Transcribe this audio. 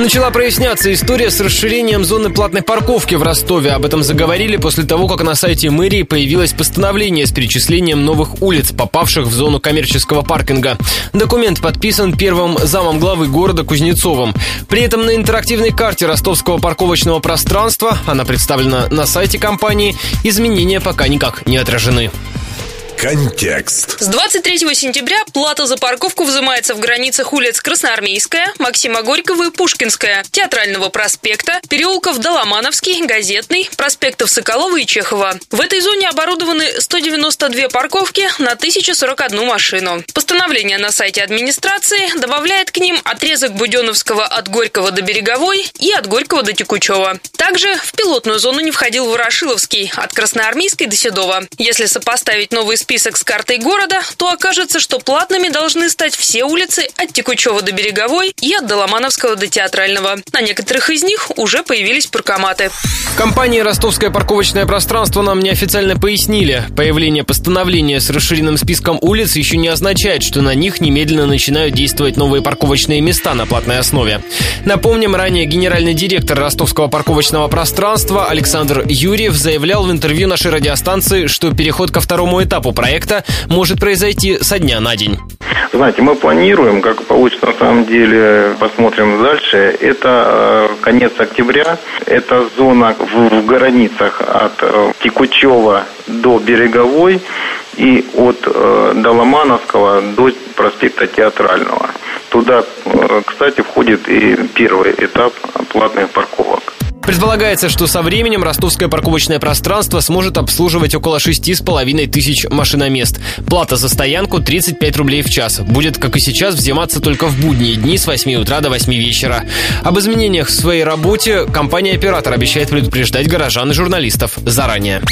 Начала проясняться история с расширением зоны платной парковки в Ростове. Об этом заговорили после того, как на сайте мэрии появилось постановление с перечислением новых улиц, попавших в зону коммерческого паркинга. Документ подписан первым замом главы города Кузнецовым. При этом на интерактивной карте ростовского парковочного пространства, она представлена на сайте компании, изменения пока никак не отражены. Контекст. С 23 сентября плата за парковку взимается в границах улиц Красноармейская, Максима Горького и Пушкинская, Театрального проспекта, переулков Доломановский, Газетный, проспектов Соколова и Чехова. В этой зоне оборудованы 192 парковки на 1041 машину. Постановление на сайте администрации добавляет к ним отрезок Буденовского от Горького до Береговой и от Горького до Текучева. Также в пилотную зону не входил Ворошиловский от Красноармейской до Седова. Если сопоставить новые список с картой города, то окажется, что платными должны стать все улицы от Текучева до Береговой и от Доломановского до Театрального. На некоторых из них уже появились паркоматы. В компании «Ростовское парковочное пространство» нам неофициально пояснили. Появление постановления с расширенным списком улиц еще не означает, что на них немедленно начинают действовать новые парковочные места на платной основе. Напомним, ранее генеральный директор ростовского парковочного пространства Александр Юрьев заявлял в интервью нашей радиостанции, что переход ко второму этапу проекта может произойти со дня на день. Знаете, мы планируем, как получится на самом деле, посмотрим дальше. Это э, конец октября, это зона в, в границах от э, Текучева до Береговой и от э, Доломановского до проспекта Театрального. Туда, э, кстати, входит и первый этап платных парковок. Предполагается, что со временем ростовское парковочное пространство сможет обслуживать около 6,5 тысяч машиномест. Плата за стоянку 35 рублей в час. Будет, как и сейчас, взиматься только в будние дни с 8 утра до 8 вечера. Об изменениях в своей работе компания-оператор обещает предупреждать горожан и журналистов заранее.